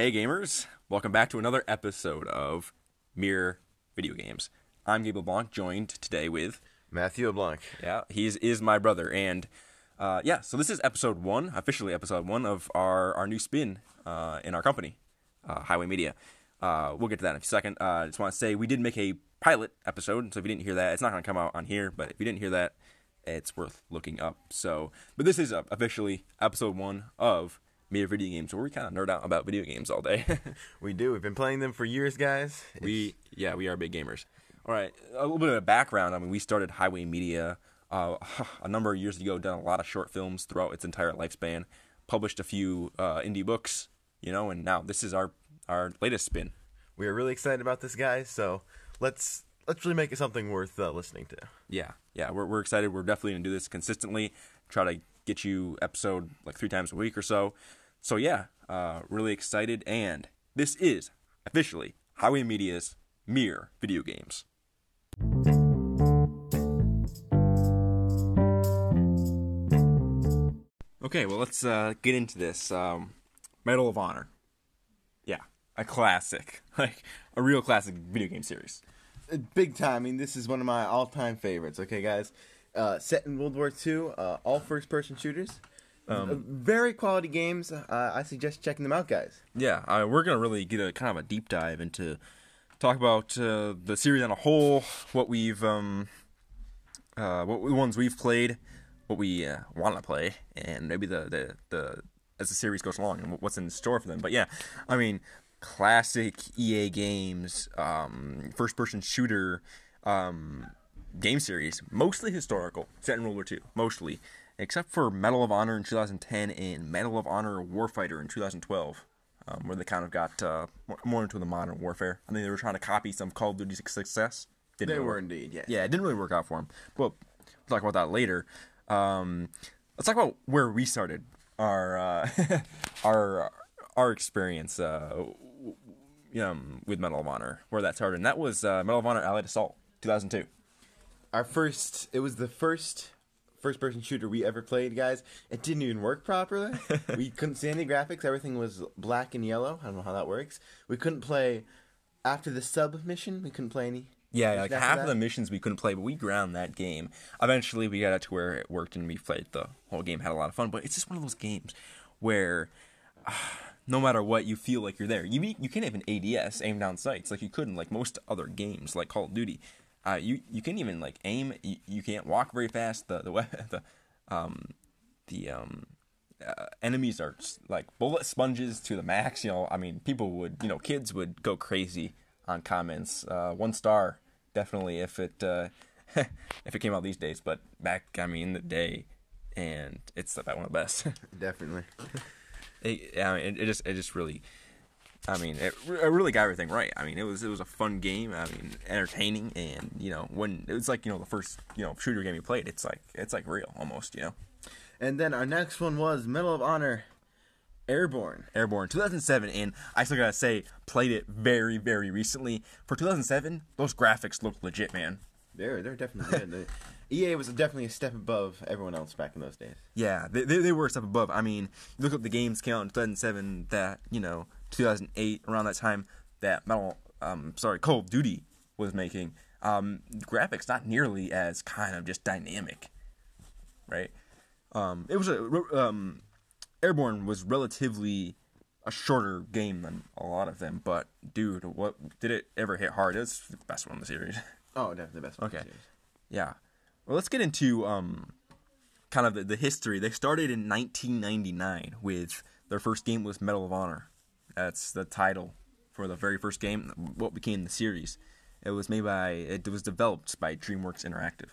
Hey gamers, welcome back to another episode of Mere Video Games. I'm Gabe LeBlanc, joined today with Matthew LeBlanc. yeah, he's is my brother, and uh, yeah, so this is episode one, officially episode one of our our new spin uh, in our company, uh, Highway Media. Uh, we'll get to that in a second. Uh, I just want to say we did make a pilot episode, so if you didn't hear that, it's not going to come out on here, but if you didn't hear that, it's worth looking up. So, but this is uh, officially episode one of Mere Video Games, where we kind of nerd out about video games all day. We do. We've been playing them for years, guys. It's- We yeah, we are big gamers. All right, a little bit of a background. I mean, we started Highway Media uh, a number of years ago. Done a lot of short films throughout its entire lifespan. Published a few uh, indie books, you know, and now this is our our latest spin. we are really excited about this, guys. So let's let's really make it something worth uh, listening to. Yeah, yeah, we're we're excited. We're definitely gonna do this consistently. Try to get you episode like three times a week or so. So yeah, uh, really excited. And this is officially Highway Media's Mere Video Games. Okay, well let's uh, get into this. Um, Medal of Honor. Yeah, a classic, like a real classic video game series. Uh, Big time. I mean, this is one of my all-time favorites. Okay, guys. Uh, set in World War II, uh, all first-person shooters. Uh, very quality games. Uh, I suggest checking them out, guys. Yeah, uh, we're gonna really get a kind of a deep dive into talk about uh, the series on a whole, what we've um, uh, what the ones we've played, what we uh, want to play, and maybe the, the the as the series goes along and what's in store for them. But yeah, I mean, classic EA games, um, first person shooter um, game series, mostly historical, set in World War II, mostly, except for Medal of Honor in 2010 and Medal of Honor Warfighter in 2012. Um, where they kind of got uh, more- into the modern warfare. I think they were trying to copy some Call of Duty success. Didn't They really were work. indeed, yes. Yeah, it didn't really work out for them. But we'll talk about that later. Um, let's talk about where we started our uh, our our experience uh, um, with Medal of Honor, where that started, and that was uh, Medal of Honor Allied Assault, 2002. Our first. It was the first first-person shooter we ever played, guys. It didn't even work properly. we couldn't see any graphics. Everything was black and yellow. I don't know how that works. We couldn't play after the sub mission. We couldn't play any. Yeah, like half that. of the missions we couldn't play, but we ground that game. Eventually, we got it to where it worked, and we played the whole game, had a lot of fun. But it's just one of those games where, ah, no matter what, you feel like you're there. You you can't even ADS aim down sights like you could in like most other games, like Call of Duty. Uh, you you can't even like aim. You, you can't walk very fast. The the the um the um uh, enemies are like bullet sponges to the max. You know, I mean, people would, you know, kids would go crazy on comments. Uh, one star, definitely, if it uh, if it came out these days. But back, I mean, in the day, and it's about one of the best. Definitely. it, I mean, it, it just it just really. I mean, it, it really got everything right. I mean, it was it was a fun game. I mean, entertaining, and you know, when it was like you know the first you know shooter game you played, it's like it's like real almost. You know, And then our next one was Medal of Honor Airborne. Airborne 2007, and I still gotta say, played it very, very recently. For 2007, those graphics looked legit, man. They're they're definitely good. EA was definitely a step above everyone else back in those days. Yeah, they, they, they were a step above. I mean, look at the games count in 2007, that, you know, 2008, around that time, that Metal, um, sorry, Call of Duty was making. Um, graphics not nearly as kind of just dynamic, right? Um, it was a, um, Airborne was relatively a shorter game than a lot of them, but dude, what did it ever hit hard? It was the best one in the series. Oh, definitely the best. one in the Okay. series. Yeah. Well, let's get into um, kind of the, the history. They started in 1999 with their first game was Medal of Honor. That's the title for the very first game, what became the series. It was made by, it was developed by DreamWorks Interactive.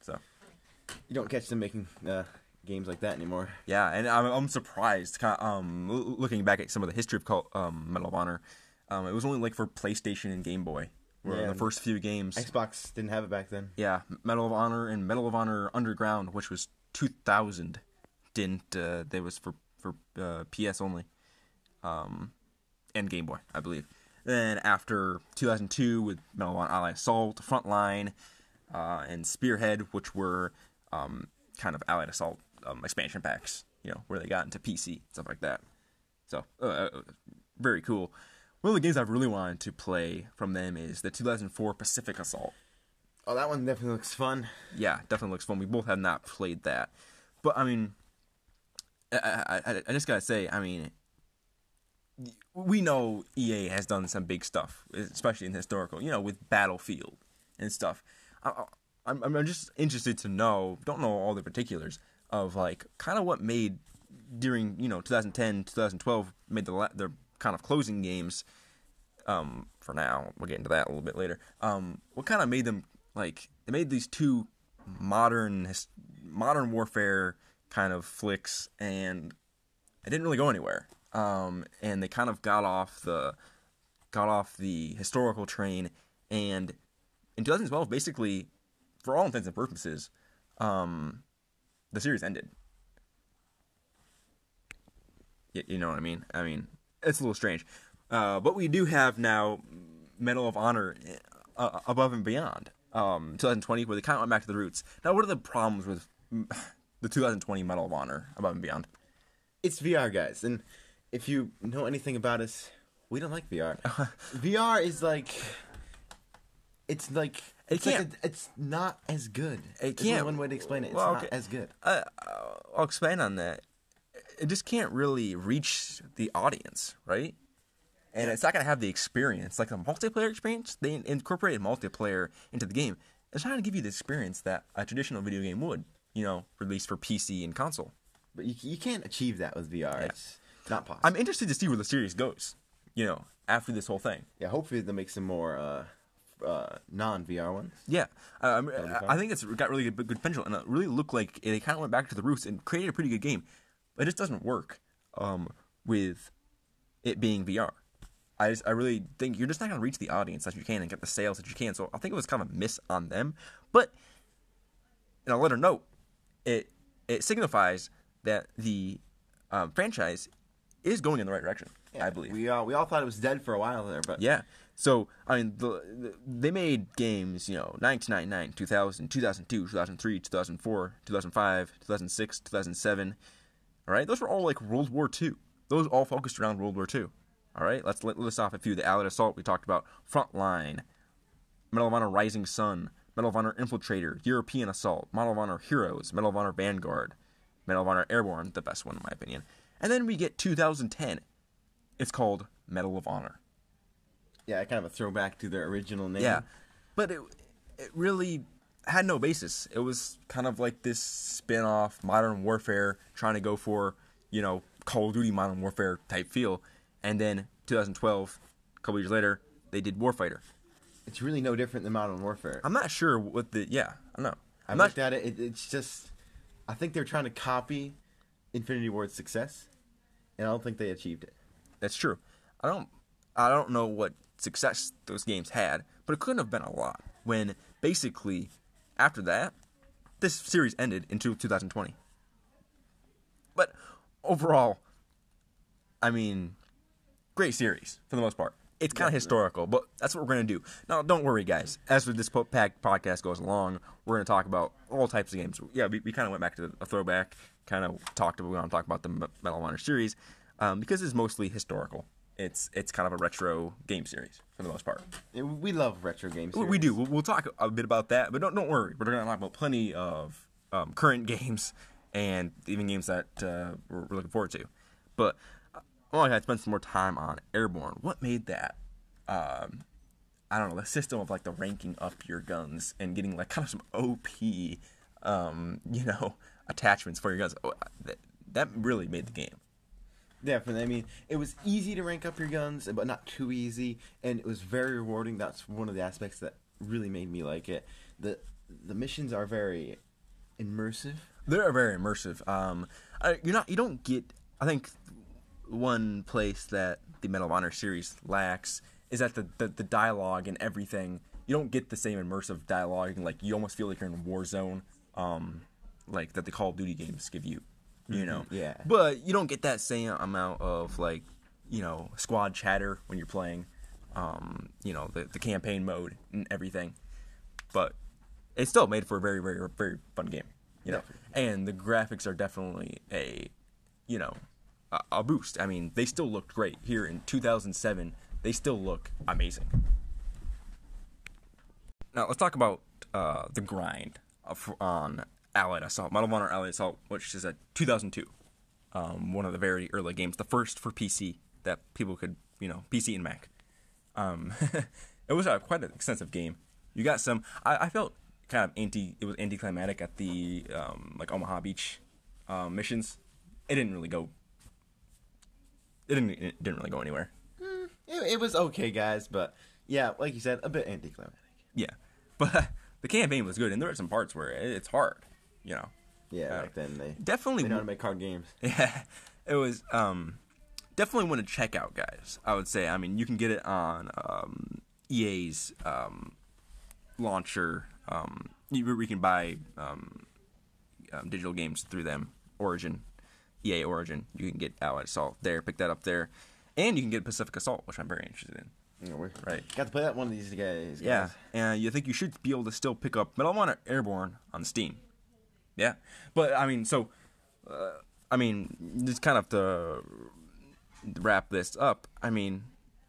So, You don't catch them making uh, games like that anymore. yeah, and I'm, I'm surprised, kind of, um, looking back at some of the history of Call, um, Medal of Honor. Um, it was only like for PlayStation and Game Boy, were Yeah, the first few games. Xbox didn't have it back then. Yeah, Medal of Honor and Medal of Honor Underground, which was 2000, didn't. Uh, they was for for uh, PS only, um, and Game Boy, I believe. Then after 2002, with Medal of Honor Allied Assault, Frontline, uh, and Spearhead, which were um, kind of Allied Assault um, expansion packs, you know, where they got into PC stuff like that. So, uh, uh, very cool. One of the games I've really wanted to play from them is the 2004 Pacific Assault. Oh, that one definitely looks fun. Yeah, definitely looks fun. We both have not played that, but I mean, I, I, I just gotta say, I mean, we know EA has done some big stuff, especially in historical, you know, with Battlefield and stuff. I, I'm, I'm just interested to know, don't know all the particulars of like kind of what made during you know 2010 2012 made the the kind of closing games um for now. We'll get into that a little bit later. Um what kind of made them like they made these two modern modern warfare kind of flicks and it didn't really go anywhere um and they kind of got off the got off the historical train and in 2012 basically for all intents and purposes um the series ended you know what I mean? I mean, it's a little strange. Uh, but we do have now Medal of Honor uh, above and beyond. Um, 2020, where they kind of went back to the roots. Now, what are the problems with the 2020 Medal of Honor above and beyond? It's VR, guys, and if you know anything about us, we don't like VR. VR is like, it's like it's like a, it's not as good. It can't. one way to explain it. It's well, okay. not as good. Uh, I'll expand on that it just can't really reach the audience, right? And it's not going to have the experience, like the multiplayer experience. They incorporated multiplayer into the game. It's not going to give you the experience that a traditional video game would, you know, released for PC and console. But you, you can't achieve that with VR. Yeah. Not possible. I'm interested to see where the series goes, you know, after this whole thing. Yeah, hopefully they'll make some more uh, uh, non VR ones. Yeah, uh, I think it's got really good, good potential, and it really looked like they kind of went back to the roots and created a pretty good game. But it just doesn't work um, with it being VR. I just, I really think you're just not going to reach the audience that you can and get the sales that you can. So I think it was kind of a miss on them. But in a letter note, it it signifies that the um, franchise is going in the right direction. Yeah, I believe we all we all thought it was dead for a while there, but yeah. So I mean, the, the, they made games, you know, 1999, 2000, 2002, 2003, 2004, 2005, 2006, 2007. All right, those were all like World War II. Those all focused around World War II. All right, let's list off a few. The Allied Assault we talked about, Frontline, Medal of Honor Rising Sun, Medal of Honor Infiltrator, European Assault, Medal of Honor Heroes, Medal of Honor Vanguard, Medal of Honor Airborne, the best one in my opinion. And then we get 2010. It's called Medal of Honor. Yeah, kind of a throwback to their original name. Yeah, but it it really had no basis. It was kind of like this spin-off Modern Warfare trying to go for, you know, Call of Duty Modern Warfare type feel. And then 2012, a couple years later, they did Warfighter. It's really no different than Modern Warfare. I'm not sure what the yeah, I don't know. I looked at it, it, It's just, I think they're trying to copy Infinity Ward's success, and I don't think they achieved it. That's true. I don't, I don't know what success those games had, but it couldn't have been a lot. When basically after that, this series ended in 2020. But overall, I mean, great series for the most part. It's kind of historical, but that's what we're going to do. Now, don't worry, guys. As this podcast goes along, we're going to talk about all types of games. Yeah, we, we kind of went back to a throwback, kind of talked about, we want to talk about the Medal Honor series um, because it's mostly historical it's it's kind of a retro game series for the most part. We love retro games. We do. We'll, we'll, talk a bit about that, but don't don't worry. We're going to talk about plenty of um, current games and even games that uh, we're, we're, looking forward to. But I want to spend some more time on Airborne. What made that? Um, I don't know the system of like the ranking up your guns and getting like kind of some OP, um, you know, attachments for your guns. Oh, that, that really made the game. Definitely. I mean, it was easy to rank up your guns, but not too easy, and it was very rewarding. That's one of the aspects that really made me like it. the The missions are very immersive. They are very immersive. Um, you're not. You don't get. I think one place that the Medal of Honor series lacks is that the, the, the dialogue and everything. You don't get the same immersive dialogue, and like you almost feel like you're in a war zone. Um, like that the Call of Duty games give you you know. Mm-hmm. Yeah. But you don't get that same amount of like, you know, squad chatter when you're playing, um, you know, the the campaign mode and everything. But it's still made for a very very very fun game, you know. And the graphics are definitely a, you know, a, boost. I mean, they still looked great here in 2007. They still look amazing. Now let's talk about uh, the grind of, on Allied Assault, Medal of Honor Allied Assault, which is a 2002, um, one of the very early games, the first for PC that people could, you know, PC and Mac. Um, it was a, quite an extensive game. You got some. I, I felt kind of anti. It was anticlimactic at the um, like Omaha Beach um, missions. It didn't really go. It didn't. It didn't really go anywhere. It, it was okay, guys, but yeah, like you said, a bit anticlimactic. Yeah, but the campaign was good, and there are some parts where it, it's hard. You know, Yeah, Uh, back then they definitely. they know how to make hard games. Yeah, it was um, definitely one to check out, guys. I would say. I mean, you can get it on um, EA's um, launcher. Um, you, we can buy um, um, digital games through them. Origin, EA Origin. You can get Allied Assault there. Pick that up there, and you can get Pacific Assault, which I'm very interested in. We Right. got to play that one of these guys. Yeah, and you think you should be able to still pick up Medal of Honor Airborne on Steam. Yeah, but I mean, so uh, I mean, just kind of to wrap this up. I mean,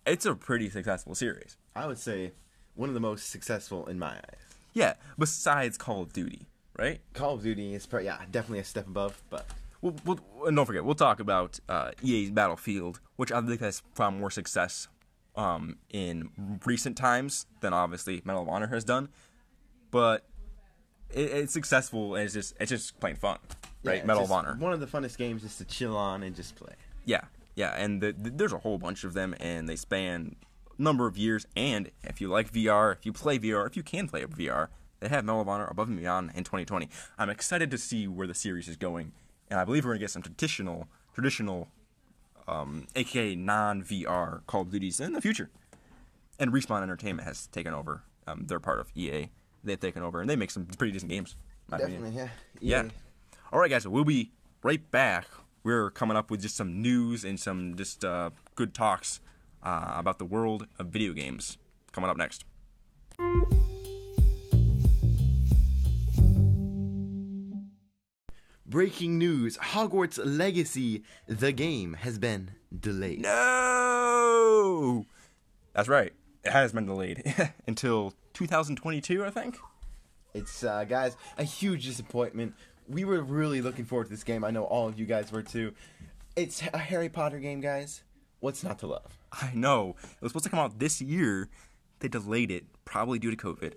it's a pretty successful series. I would say one of the most successful in my eyes. Yeah, besides Call of Duty, right? Call of Duty is pro- yeah definitely a step above, but We'll, we'll, and don't forget, we'll talk about uh, EA's Battlefield, which I think has found more success um, in recent times than obviously Medal of Honor has done. But it, it's successful, and it's just it's just plain fun, right? it's Medal of Honor. One of the funnest games just to chill on and just play. Yeah, yeah, and the, the, there's a whole bunch of them, and they span a number of years. And if you like VR, if you play VR, if you can play VR, they have Medal of Honor Above and Beyond in 2020. I'm excited to see where the series is going, and I believe we're gonna get some traditional, traditional, um, aka non VR Call of Duties in the future. And Respawn Entertainment has taken over. Um, they're part of EA. They've taken over, and they make some pretty decent games. in my opinion. Definitely, yeah. Yeah. All right, guys. So we'll be right back. We're coming up with just some news and some just uh, good talks uh, about the world of video games. Coming up next. Breaking news: Hogwarts Legacy, the game, has been delayed. No. That's right. It has been delayed until 2022, I think. It's uh, guys a huge disappointment. We were really looking forward to this game. I know all of you guys were too. It's a Harry Potter game, guys. What's not to love? I know. It was supposed to come out this year. They delayed it, probably due to COVID.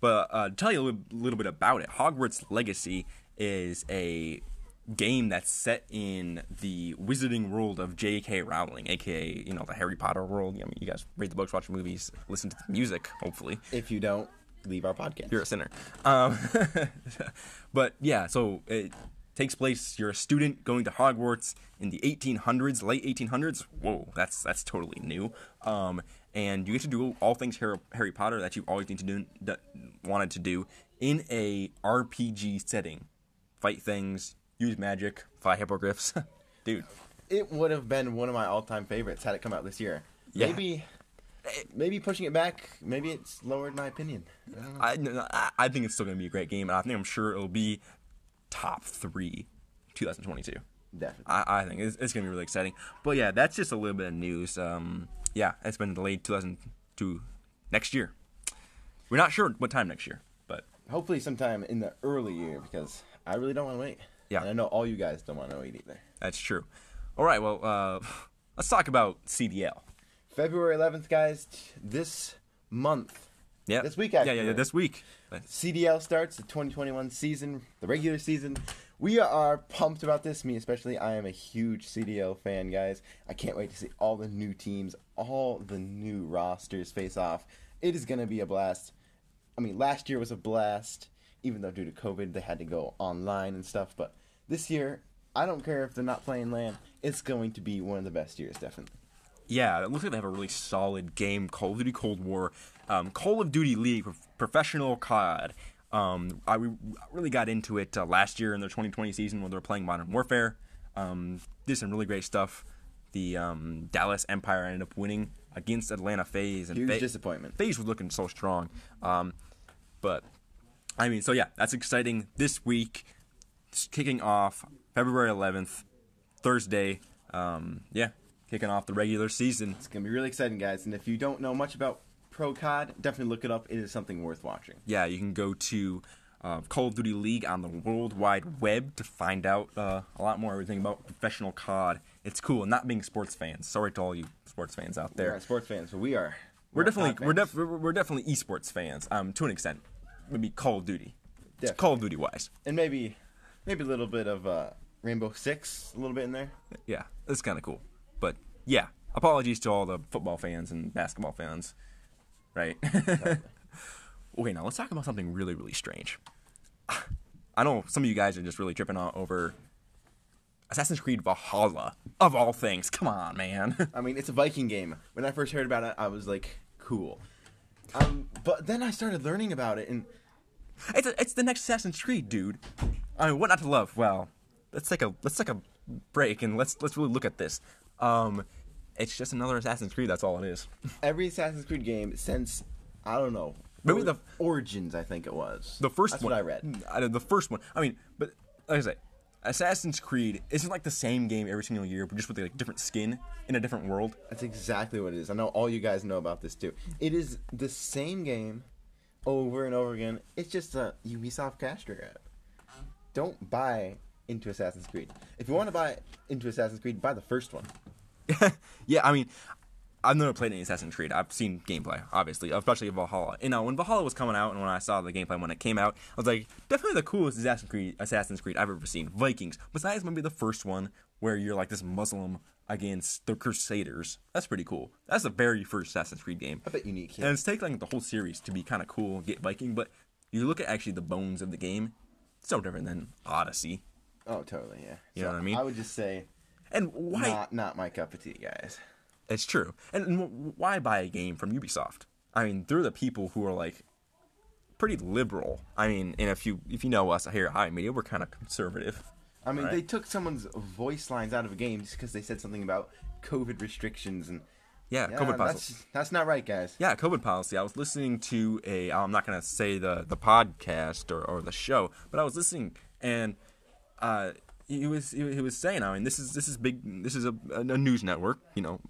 But uh, to tell you a little, little bit about it, Hogwarts Legacy is a game that's set in the wizarding world of J.K. Rowling, aka you know the Harry Potter world. I mean, you guys read the books, watch the movies, listen to the music. Hopefully, If you don't, leave our podcast. you're a sinner. Um, but yeah, so it takes place. You're a student going to Hogwarts in the 1800s, late 1800s. Whoa, that's that's totally new. Um, and you get to do all things Harry, Harry Potter that you've always need to do, that wanted to do in a RPG setting. Fight things, use magic, fly hippogriffs. Dude, It would have been one of my all-time favorites had it come out this year. Yeah. Maybe, maybe pushing it back. Maybe it's lowered my opinion. I. I, I- think it's still going to be a great game, and I think I'm sure it'll be top three 2022. Definitely. I, I think it's, it's gonna be really exciting. But yeah, that's just a little bit of news. Um, yeah, it's been delayed 2002 next year. We're not sure what time next year, but Hopefully, sometime in the early year because I really don't want to wait. Yeah. And I know all you guys don't want to wait either. that's true. All right, well, uh, let's talk about CDL. February 11th, guys. This month, Yeah, This week, Yeah, yeah, yeah, this week. CDL starts the 2021 season, the regular season. We are pumped about this, me especially. I am a huge CDL fan, guys. I can't wait to see all the new teams, all the new rosters face off. It is going to be a blast. I mean, last year was a blast, even though due to COVID they had to go online and stuff. But this year, I don't care if they're not playing LAN. It's going to be one of the best years, definitely. Yeah, it looks like they have a really solid game. Call of Duty Cold War, um, Call of Duty League, Professional COD. Um, I really got into it uh, last year in their 2020 season when they were playing Modern Warfare. Um, did some really great stuff. The um, Dallas Empire ended up winning against Atlanta FaZe, and Huge Fa- disappointment. FaZe was looking so strong. Um, but I mean, so yeah, that's exciting. This week, it's kicking off February 11th, Thursday. um, yeah, kicking off the regular season. It's gonna be really exciting, guys. And if you don't know much about Pro COD, definitely look it up. It is something worth watching. Yeah, you can go to uh, Call of Duty League on the World Wide Web to find out uh, a lot more everything about professional COD. It's cool. Not being sports fans. Sorry to all you sports fans out We're there. not sports fans, but we are. We're not definitely we're, def- we're we're definitely esports fans. Um, to an extent, maybe Call of Duty. It's Definitely. Call of Duty wise. and maybe maybe a little bit of uh, Rainbow Six, a little bit in there. Yeah, it's kind of cool. But yeah, apologies to all the football fans and basketball fans. Right. okay, now let's talk about something really, really strange. I know some of you guys are just really tripping out over Assassin's Creed Valhalla, of all things. Come on, man. I mean, it's a Viking game. When I first heard about it, I was like, cool. Um, but then I started learning about it, and it's a, it's the next Assassin's Creed, dude. I mean, what not to love? Well, let's take a let's take a break and let's let's really look at this. Um, it's just another Assassin's Creed. That's all it is. every Assassin's Creed game since I don't know, Maybe or- the- Origins, I think it was The first That's one what I read. I the first one. I mean, but like I say, Assassin's Creed isn't like the same game every single year, but just with like different skin in a different world. That's exactly what it is. I know all you guys know about this too. It is the same game over and over again. It's just a Ubisoft cash grab. Don't buy into Assassin's Creed. If you want to buy into Assassin's Creed, buy the first one. yeah, I mean, I've never played any Assassin's Creed. I've seen gameplay, obviously, especially Valhalla. You uh, know, when Valhalla was coming out and when I saw the gameplay when it came out, I was like, definitely the coolest Assassin's Creed, Assassin's Creed I've ever seen. Vikings. Besides maybe the first one where you're like this Muslim against the Crusaders. That's pretty cool. That's the very first Assassin's Creed game. A bit unique. And it's taking like, the whole series to be kind of cool, get Viking, but you look at actually the bones of the game, it's no different than Odyssey. Oh, totally. Yeah. You know what I mean? I would just say And why? not not my cup of tea, guys. It's true. And, and why buy a game from Ubisoft? I mean, they're the people who are like pretty liberal. I mean, and if you if you know us here at High Media, we're kind of conservative. I mean, Right. they took someone's voice lines out of a game just because they said something about COVID restrictions and Yeah, yeah, COVID policy. that's that's not right, guys. Yeah, COVID policy. I was listening to a. I'm not gonna say the the podcast or, or the show, but I was listening and uh, he was he, he was saying. I mean, this is this is big. This is a, a news network. You know,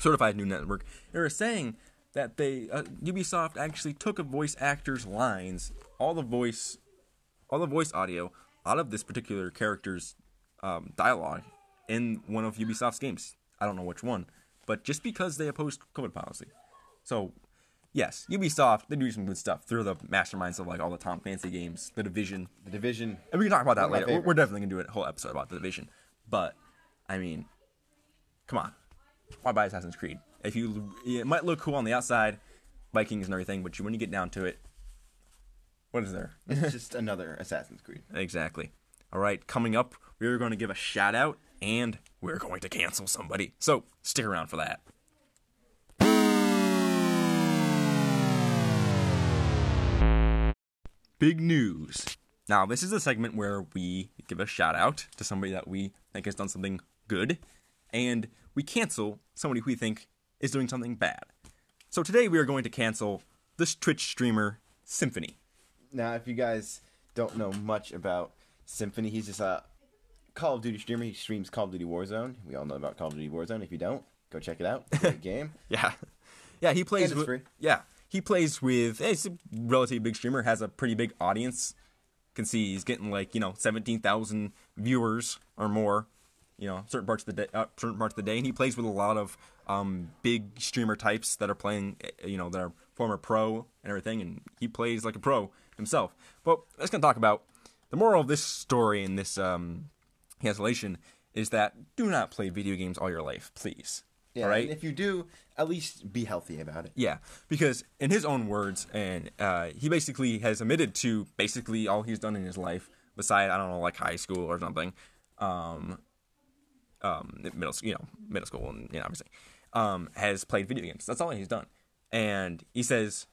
certified New network. They were saying that they uh, Ubisoft actually took a voice actor's lines, all the voice, all the voice audio out of this particular character's um, dialogue in one of Ubisoft's games. I don't know which one, but just because they opposed COVID policy. So, yes, Ubisoft they do some good stuff. They're the masterminds of like all the Tom Clancy games, The Division, The division. and we can talk about that One of my later. We're, we're definitely gonna do a whole episode about the division. But I mean, come on, why buy Assassin's Creed? If you, it might look cool on the outside, Vikings and everything, but you, when you get down to it, what is there? It's just another Assassin's Creed. exactly. All right, coming up, we're going to give a shout out, and we're going to cancel somebody. So stick around for that. Big news. Now, this is a segment where we give a shout out to somebody that we think has done something good, and we cancel somebody who we think is doing something bad. So today we are going to cancel this Twitch streamer, Symfuhny. Now, if you guys don't know much about Symfuhny, he's just a Call of Duty streamer. He streams Call of Duty Warzone. We all know about Call of Duty Warzone. If you don't, go check it out. It's a Great game. Yeah, yeah. He plays. With, free. Yeah, he plays with. hey, He's a relatively big streamer. Has a pretty big audience. Can see he's getting like you know seventeen thousand viewers or more. You know, certain parts of the day, uh, certain parts of the day, and he plays with a lot of um, big streamer types that are playing. eh, You know, that are former pro and everything, and he plays like a pro himself. But let's gonna talk about the moral of this story and this um, cancellation is that do not play video games all your life, please. Yeah, all right. and if you do, at least be healthy about it. Yeah, because in his own words, and uh, he basically has admitted to basically all he's done in his life, beside I don't know, like high school or something, um, um, middle, you know, middle school, and you know, obviously, um, has played video games. That's all he's done, and he says,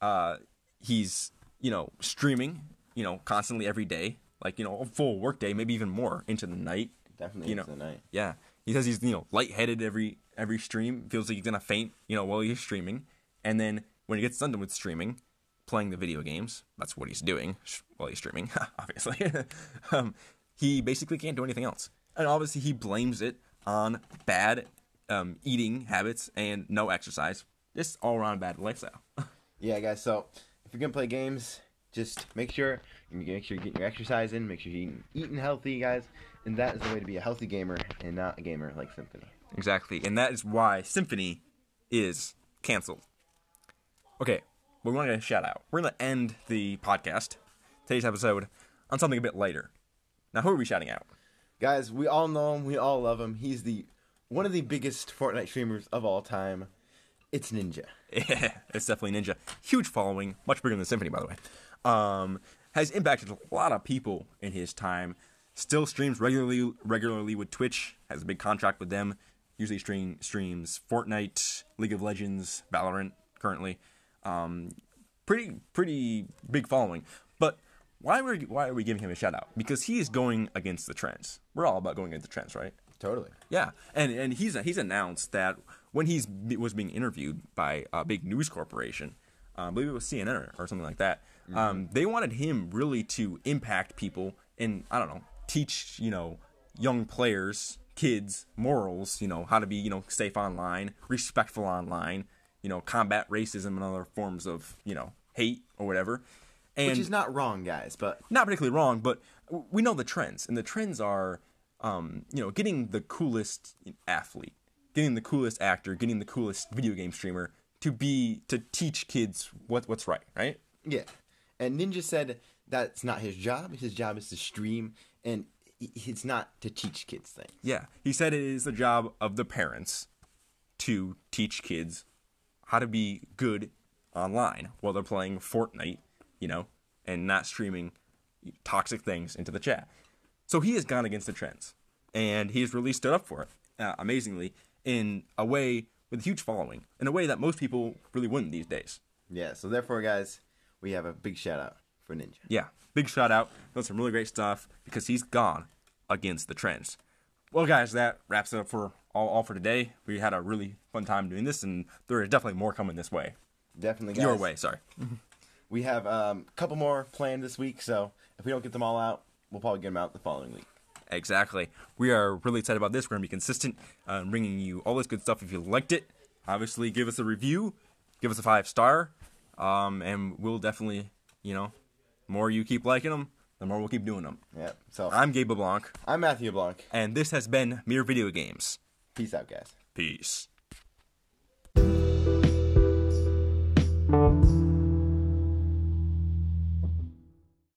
uh, he's you know streaming, you know, constantly every day, like you know, a full work day, maybe even more into the night. Definitely you know, into the night. yeah, he says he's you know lightheaded every every stream, feels like he's gonna faint, you know, while he's streaming, and then when he gets done with streaming, playing the video games, that's what he's doing while he's streaming, obviously. um, he basically can't do anything else, and obviously he blames it on bad um, eating habits and no exercise. Just all around bad lifestyle. Yeah, guys. So if you're gonna play games, just make sure you make sure you're getting your exercise in. Make sure you're eating, eating healthy, guys. And that is the way to be a healthy gamer and not a gamer like Symfuhny. exactly. And that is why Symfuhny is canceled. Okay, we want to get a shout out. We're going to end the podcast, today's episode, on something a bit lighter. Now, who are we shouting out? Guys, we all know him. We all love him. He's the one of the biggest Fortnite streamers of all time. It's Ninja. Yeah, it's definitely Ninja. Huge following, much bigger than Symfuhny, by the way. Um, has impacted a lot of people in his time. Still streams regularly, regularly with Twitch. Has a big contract with them. Usually stream streams Fortnite, League of Legends, Valorant. Currently, um, pretty pretty big following. But why were why are we giving him a shout out? Because he is going against the trends. We're all about going against the trends, right? Totally. Yeah, and and he's he's announced that when he's was being interviewed by a big news corporation, uh, I believe it was CNN or, or something like that. Um, they wanted him really to impact people and I don't know, teach you know young players, kids morals, you know how to be you know safe online, respectful online, you know combat racism and other forms of you know hate or whatever. And Which is not wrong, guys, but not particularly wrong, but we know the trends, and the trends are, um, you know, getting the coolest athlete, getting the coolest actor, getting the coolest video game streamer to be to teach kids what what's right, right? yeah. And Ninja said that's not his job. His job is to stream, and it's not to teach kids things. Yeah, he said it is the job of the parents to teach kids how to be good online while they're playing Fortnite, you know, and not streaming toxic things into the chat. So he has gone against the trends, and he has really stood up for it, uh, amazingly, in a way with a huge following, in a way that most people really wouldn't these days. Yeah. So therefore, guys, we have a big shout out for Ninja. Yeah, big shout out. Done some really great stuff because he's gone against the trends. Well, guys, that wraps it up for all, all for today. We had a really fun time doing this, and there is definitely more coming this way. Definitely, guys. Your way, sorry. We have um, a couple more planned this week, so if we don't get them all out, we'll probably get them out the following week. Exactly. We are really excited about this. We're going to be consistent, uh, bringing you all this good stuff. If you liked it, obviously give us a review, give us a five star, um, and we'll definitely, you know, more you keep liking them, the more we'll keep doing them. Yeah. So I'm Gabe LeBlanc, I'm Matthew Blanc. and this has been Mere Video Games. Peace out, guys. Peace.